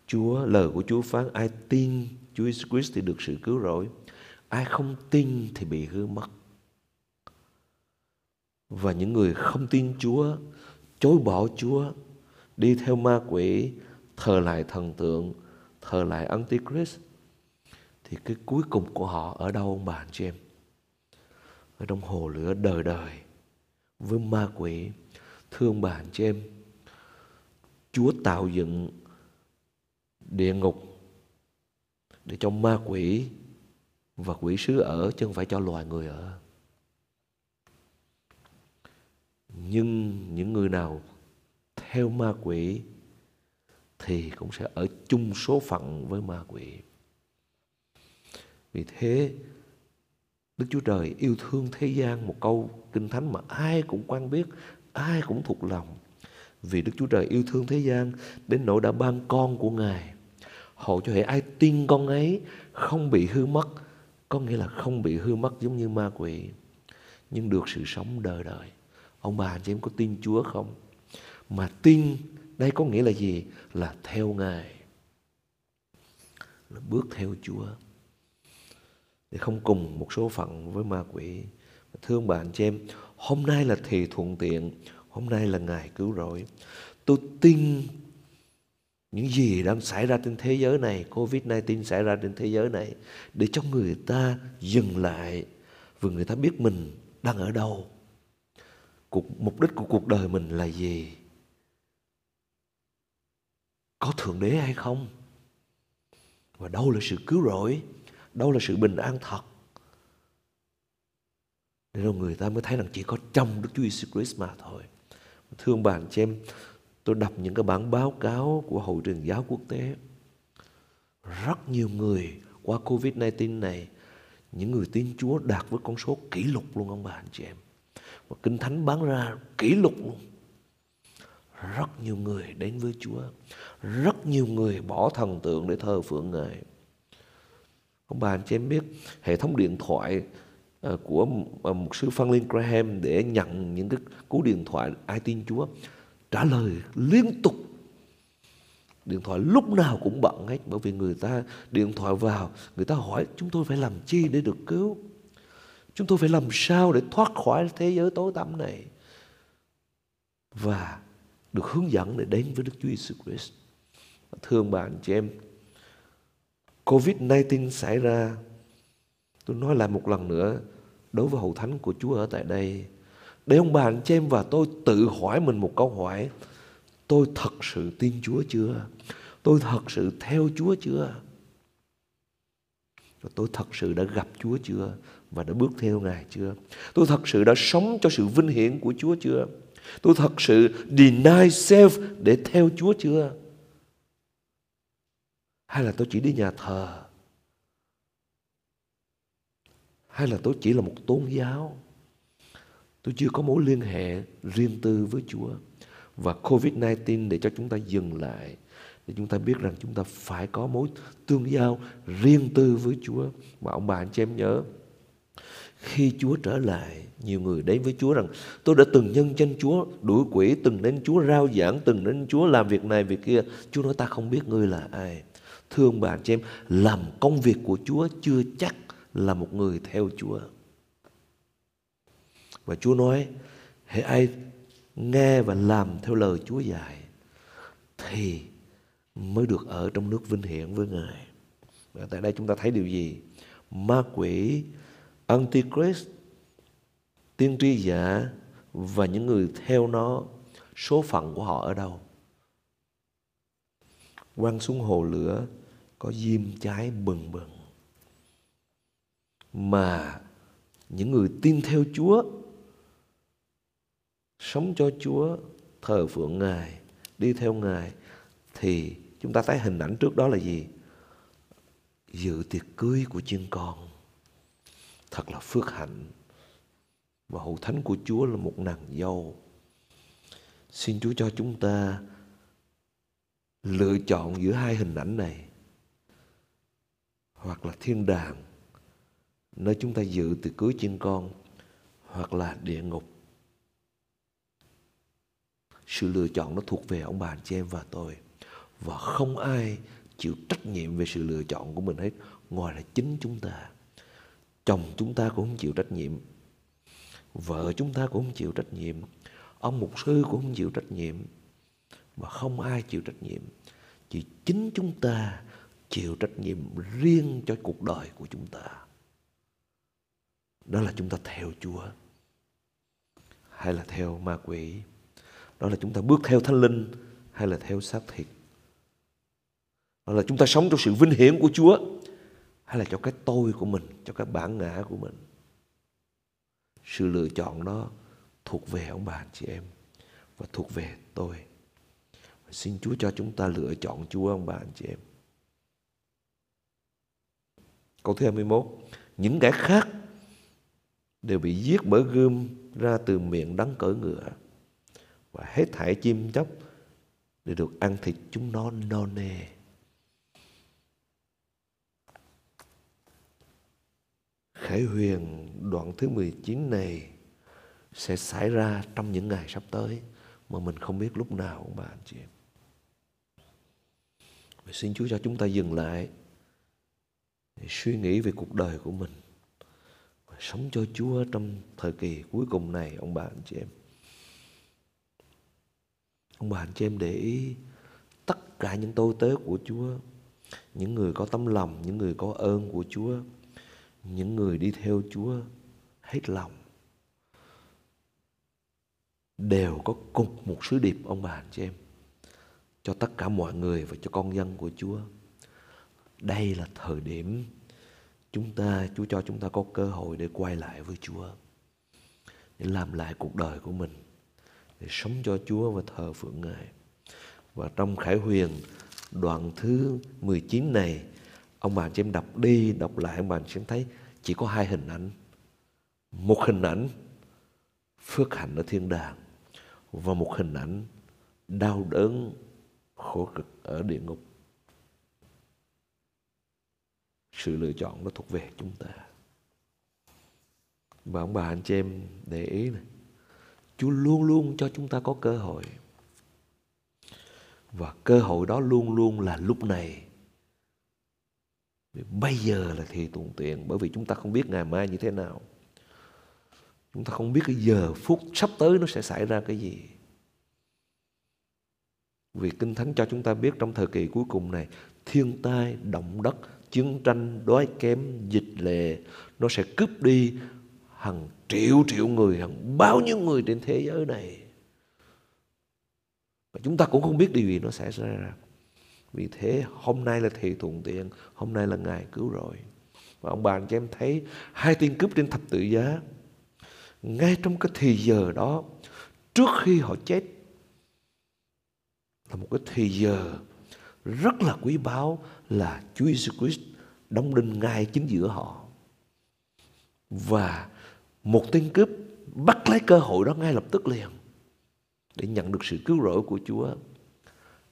Chúa, lời của Chúa phán, ai tin Chúa Jesus Christ thì được sự cứu rỗi. Ai không tin thì bị hư mất. Và những người không tin Chúa, chối bỏ Chúa đi theo ma quỷ, thờ lại thần tượng, thờ lại Antichrist, thì cái cuối cùng của họ ở đâu ông bà anh chị em? Ở trong hồ lửa đời đời với ma quỷ. Thưa ông bà anh chị em, Chúa tạo dựng địa ngục để cho ma quỷ và quỷ sứ ở chứ không phải cho loài người ở. Nhưng những người nào theo ma quỷ thì cũng sẽ ở chung số phận với ma quỷ. Vì thế Đức Chúa Trời yêu thương thế gian một câu kinh thánh mà ai cũng quan biết, ai cũng thuộc lòng. Vì Đức Chúa Trời yêu thương thế gian đến nỗi đã ban con của Ngài. Hầu cho hệ ai tin con ấy không bị hư mất, có nghĩa là không bị hư mất giống như ma quỷ, nhưng được sự sống đời đời. Ông bà anh chị em có tin Chúa không? Mà tin đây có nghĩa là gì? Là theo Ngài. Là bước theo Chúa. Để không cùng một số phận với ma quỷ. Thương bà anh chị em, Hôm nay là thì thuận tiện, hôm nay là ngày cứu rỗi. Tôi tin những gì đang xảy ra trên thế giới này, Covid-19 xảy ra trên thế giới này, để cho người ta dừng lại và người ta biết mình đang ở đâu. Cuộc, mục đích của cuộc đời mình là gì? Có Thượng Đế hay không? Và đâu là sự cứu rỗi? Đâu là sự bình an thật? Để là người ta mới thấy rằng chỉ có trong Đức Chúa Jesus Christ mà thôi. Thưa ông bà anh chị em, tôi đọc những cái bản báo cáo của Hội truyền giáo quốc tế. Rất nhiều người qua Covid-19 này, những người tin Chúa đạt với con số kỷ lục luôn ông bà anh chị em. Và Kinh Thánh bán ra kỷ lục luôn. Rất nhiều người đến với Chúa. Rất nhiều người bỏ thần tượng để thờ phượng Ngài. Ông bà anh chị em biết, hệ thống điện thoại ờ, của ờ, một sư Franklin Graham để nhận những cái cú điện thoại ai tin Chúa, trả lời liên tục điện thoại lúc nào cũng bận hết, bởi vì người ta, điện thoại vào, người ta hỏi, chúng tôi phải làm chi để được cứu chúng tôi phải làm sao để thoát khỏi thế giới tối tăm này và được hướng dẫn để đến với Đức Chúa Jesus Christ. Thương bạn chị em, Covid-19 xảy ra, tôi nói lại một lần nữa, đối với hậu thánh của Chúa ở tại đây, để ông bà anh chị em và tôi tự hỏi mình một câu hỏi, tôi thật sự tin Chúa chưa? Tôi thật sự theo Chúa chưa? Tôi thật sự đã gặp Chúa chưa? Và đã bước theo Ngài chưa? Tôi thật sự đã sống cho sự vinh hiển của Chúa chưa? Tôi thật sự deny self để theo Chúa chưa? Hay là tôi chỉ đi nhà thờ? Hay là tôi chỉ là một tôn giáo? Tôi chưa có mối liên hệ riêng tư với Chúa. Và Covid-19 để cho chúng ta dừng lại. Để chúng ta biết rằng chúng ta phải có mối tương giao riêng tư với Chúa. Mà ông bà anh chị em nhớ. Khi Chúa trở lại, nhiều người đến với Chúa rằng tôi đã từng nhân danh Chúa đuổi quỷ, từng đến Chúa rao giảng, từng đến Chúa làm việc này, việc kia. Chúa nói ta không biết ngươi là ai. Thương bà chị em, làm công việc của Chúa chưa chắc là một người theo Chúa. Và Chúa nói, hãy ai nghe và làm theo lời Chúa dạy thì mới được ở trong nước vinh hiển với Ngài. Và tại đây chúng ta thấy điều gì? Ma quỷ, Antichrist, tiên tri giả và những người theo nó, số phận của họ ở đâu? Quăng xuống hồ lửa có diêm cháy bừng bừng. Mà những người tin theo Chúa sống cho Chúa, thờ phượng Ngài, đi theo Ngài thì chúng ta thấy hình ảnh trước đó là gì? Dự tiệc cưới của chiên con. Thật là phước hạnh. Và hậu thánh của Chúa là một nàng dâu. Xin Chúa cho chúng ta lựa chọn giữa hai hình ảnh này. Hoặc là thiên đàng, nơi chúng ta dự từ cưới chiên con, hoặc là địa ngục sự lựa chọn nó thuộc về ông bà anh chị em và tôi và không ai chịu trách nhiệm về sự lựa chọn của mình hết ngoài là chính chúng ta chồng chúng ta cũng không chịu trách nhiệm. Vợ chúng ta cũng không chịu trách nhiệm. Ông mục sư cũng không chịu trách nhiệm. Và không ai chịu trách nhiệm. Chỉ chính chúng ta chịu trách nhiệm riêng cho cuộc đời của chúng ta. Đó là chúng ta theo chúa hay là theo ma quỷ. Đó là chúng ta bước theo thánh linh hay là theo xác thịt. Đó là chúng ta sống trong sự vinh hiển của Chúa hay là cho cái tôi của mình, cho cái bản ngã của mình. Sự lựa chọn đó thuộc về ông bà anh chị em và thuộc về tôi. Xin Chúa cho chúng ta lựa chọn Chúa ông bà anh chị em. Câu thứ 21 những kẻ khác đều bị giết bởi gươm ra từ miệng đắng cỡ ngựa và hết thảy chim chóc để được ăn thịt chúng nó no nê. Khải huyền đoạn thứ 19 này sẽ xảy ra trong những ngày sắp tới mà mình không biết lúc nào ông bà anh chị em. Và xin Chúa cho chúng ta dừng lại để suy nghĩ về cuộc đời của mình. Và sống cho Chúa trong thời kỳ cuối cùng này ông bà anh chị em. Ông bà anh chị em để ý tất cả những tôi tớ của Chúa, những người có tấm lòng, những người có ơn của Chúa, những người đi theo Chúa hết lòng đều có cùng một sứ điệp ông bà anh chị em cho tất cả mọi người và cho con dân của Chúa. Đây là thời điểm chúng ta, Chúa cho chúng ta có cơ hội để quay lại với Chúa. Để làm lại cuộc đời của mình. Để sống cho Chúa và thờ phượng Ngài. Và trong Khải Huyền đoạn thứ 19 này, ông bà chị em đọc đi, đọc lại, ông bà chị em thấy chỉ có hai hình ảnh. Một hình ảnh phước hạnh ở thiên đàng và một hình ảnh đau đớn khổ cực ở địa ngục. Sự lựa chọn nó thuộc về chúng ta. Và ông bà anh chị em để ý này Chúa luôn luôn cho chúng ta có cơ hội. Và cơ hội đó luôn luôn là lúc này bây giờ là thì tuồng tiện bởi vì chúng ta không biết ngày mai như thế nào chúng ta không biết cái giờ phút sắp tới nó sẽ xảy ra cái gì vì Kinh Thánh cho chúng ta biết trong thời kỳ cuối cùng này, thiên tai, động đất, chiến tranh, đói kém, dịch lệ, nó sẽ cướp đi hàng triệu triệu người, hàng bao nhiêu người trên thế giới này. Và chúng ta cũng không biết điều gì nó sẽ xảy ra. Vì thế hôm nay là thị thuận tiện, hôm nay là ngày cứu rồi Và ông bà anh em thấy hai tên cướp trên thập tự giá. Ngay trong cái thì giờ đó, trước khi họ chết, là một cái thì giờ rất là quý báu là Chúa Jesus Christ đóng đinh ngay chính giữa họ. Và một tên cướp bắt lấy cơ hội đó ngay lập tức liền để nhận được sự cứu rỗi của Chúa.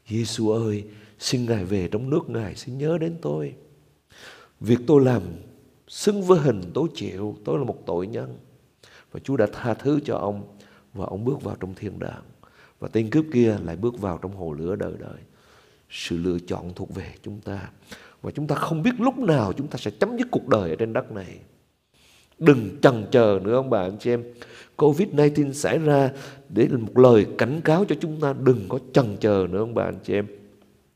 Giêsu ơi, xin Ngài về trong nước Ngài, xin nhớ đến tôi. Việc tôi làm xứng với hình tôi chịu, tôi là một tội nhân. Và Chúa đã tha thứ cho ông và ông bước vào trong thiên đàng. Và tên cướp kia lại bước vào trong hồ lửa đời đời. Sự lựa chọn thuộc về chúng ta. Và chúng ta không biết lúc nào chúng ta sẽ chấm dứt cuộc đời ở trên đất này. Đừng chần chờ nữa ông bà anh chị em. Covid-19 xảy ra để là một lời cảnh cáo cho chúng ta đừng có chần chờ nữa ông bà anh chị em.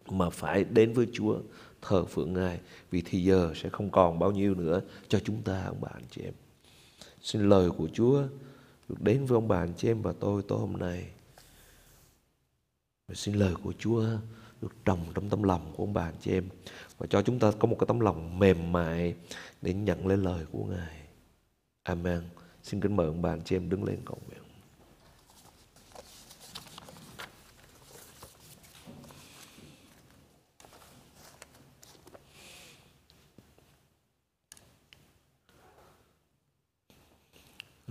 Mà phải đến với Chúa thờ phượng Ngài. Vì thì giờ sẽ không còn bao nhiêu nữa cho chúng ta, ông bà anh chị em. Xin lời của Chúa được đến với ông bà anh chị em và tôi tối hôm nay. Và xin lời của Chúa được trồng trong tâm lòng của ông bà anh chị em và cho chúng ta có một cái tấm lòng mềm mại để nhận lấy lời của Ngài. Amen. Xin kính mời ông bà anh chị em đứng lên cầu nguyện.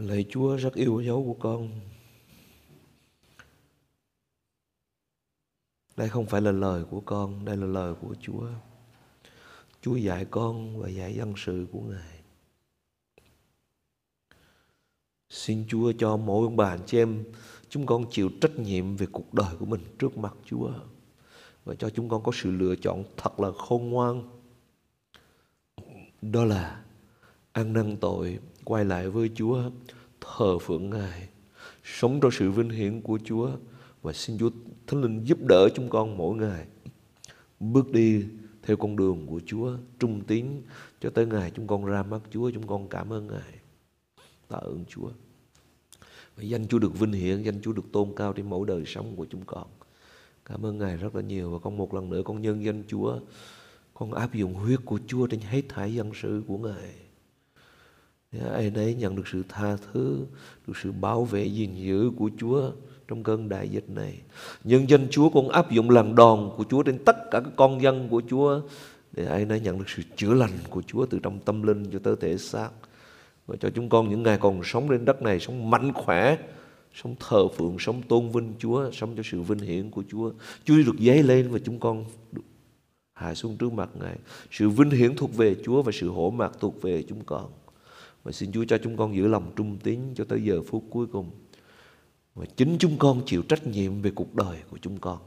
Lạy Chúa rất yêu dấu của con. Đây không phải là lời của con, đây là lời của Chúa. Chúa dạy con và dạy dân sự của Ngài. Xin Chúa cho mỗi ông bà anh chị em chúng con chịu trách nhiệm về cuộc đời của mình trước mặt Chúa và cho chúng con có sự lựa chọn thật là khôn ngoan. Đó là ăn năn tội, quay lại với Chúa, thờ phượng Ngài, sống trong sự vinh hiển của Chúa. Và xin Chúa Thánh Linh giúp đỡ chúng con mỗi ngày bước đi theo con đường của Chúa trung tín cho tới ngày chúng con ra mắt Chúa chúng con cảm ơn Ngài. Tạ ơn Chúa. Và danh Chúa được vinh hiển danh Chúa được tôn cao trên mỗi đời sống của chúng con. Cảm ơn Ngài rất là nhiều. Và con một lần nữa con nhân danh Chúa. Con áp dụng huyết của Chúa trên hết thảy dân sự của Ngài ai nấy nhận được sự tha thứ được sự bảo vệ gìn giữ của Chúa trong cơn đại dịch này. Nhân dân Chúa cũng áp dụng lần đòn của Chúa trên tất cả các con dân của Chúa để ai nấy nhận được sự chữa lành của Chúa từ trong tâm linh cho tới thể xác. Và cho chúng con những ngày còn sống trên đất này sống mạnh khỏe, sống thờ phượng, sống tôn vinh Chúa, sống cho sự vinh hiển của Chúa. Chúa được dấy lên và chúng con được hạ xuống trước mặt Ngài. Sự vinh hiển thuộc về Chúa và sự hổ mặt thuộc về chúng con. Và xin Chúa cho chúng con giữ lòng trung tín cho tới giờ phút cuối cùng. Và chính chúng con chịu trách nhiệm về cuộc đời của chúng con.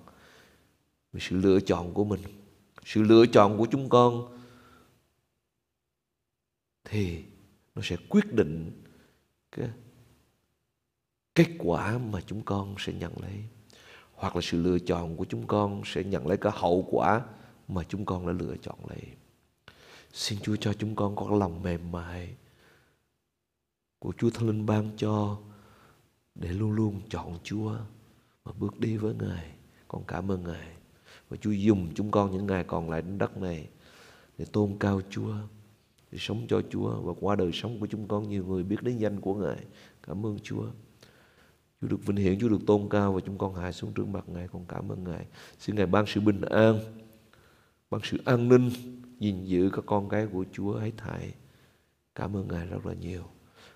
Về sự lựa chọn của mình. Sự lựa chọn của chúng con thì nó sẽ quyết định cái kết quả mà chúng con sẽ nhận lấy hoặc là sự lựa chọn của chúng con sẽ nhận lấy cái hậu quả mà chúng con đã lựa chọn lấy xin Chúa cho chúng con có lòng mềm mại của Chúa Thánh Linh ban cho để luôn luôn chọn Chúa và bước đi với Ngài. Con cảm ơn Ngài. Và Chúa dùng chúng con những ngày còn lại trên đất này để tôn cao Chúa, để sống cho Chúa và qua đời sống của chúng con nhiều người biết đến danh của Ngài. Cảm ơn Chúa. Chúa được vinh hiển, Chúa được tôn cao và chúng con hạ xuống trước mặt Ngài. Con cảm ơn Ngài. Xin Ngài ban sự bình an, ban sự an ninh, gìn giữ các con cái của Chúa ấy thải. Cảm ơn Ngài rất là nhiều.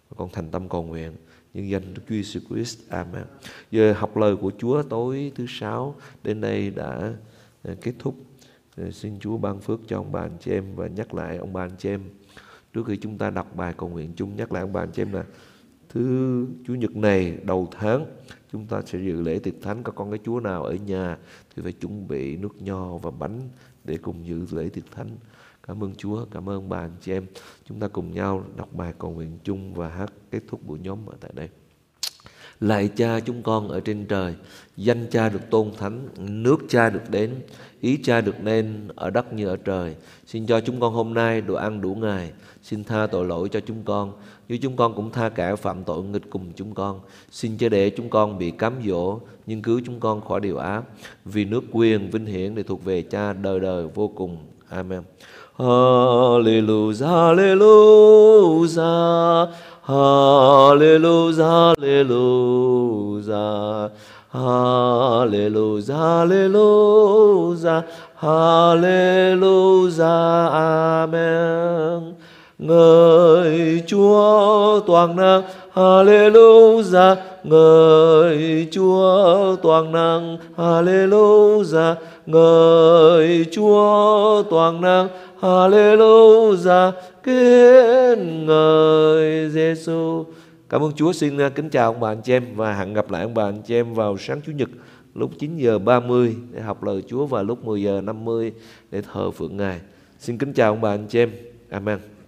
Và con thành tâm cầu nguyện nhân danh Đức Chúa Jesus Christ. Amen. Giờ học lời của Chúa tối thứ sáu đến đây đã à, kết thúc. Ờ, xin Chúa ban phước cho ông bà anh chị em và nhắc lại ông bà anh chị em trước khi chúng ta đọc bài cầu nguyện chung, nhắc lại ông bà anh chị em là thứ Chủ nhật này, đầu tháng, chúng ta sẽ dự lễ tiệc thánh các con cái Chúa nào ở nhà thì phải chuẩn bị nước nho và bánh để cùng dự lễ tiệc thánh. Cảm ơn Chúa, cảm ơn bà anh chị em. Chúng ta cùng nhau đọc bài cầu nguyện chung và hát kết thúc buổi nhóm ở tại đây. Lạy cha chúng con ở trên trời, danh cha được tôn thánh, nước cha được đến, ý cha được nên ở đất như ở trời. Xin cho chúng con hôm nay đồ ăn đủ ngày, xin tha tội lỗi cho chúng con, như chúng con cũng tha kẻ phạm tội nghịch cùng chúng con. Xin cho để chúng con bị cám dỗ, nhưng cứu chúng con khỏi điều ác. Vì nước quyền, vinh hiển để thuộc về cha đời đời vô cùng. Amen. Hallelujah, hallelujah, hallelujah, hallelujah. Hallelujah, hallelujah, hallelujah, amen. Ngợi Chúa toàn năng, hallelujah, ngợi Chúa toàn năng, hallelujah, ngợi Chúa toàn năng, hallelujah, kính ngợi Giêsu. Cảm ơn Chúa xin à, kính chào ông bà anh chị em và hẹn gặp lại ông bà anh chị em vào sáng Chủ nhật lúc 9 giờ 30 để học lời Chúa và lúc 10 giờ 50 để thờ phượng Ngài. Xin kính chào ông bà anh chị em. Amen.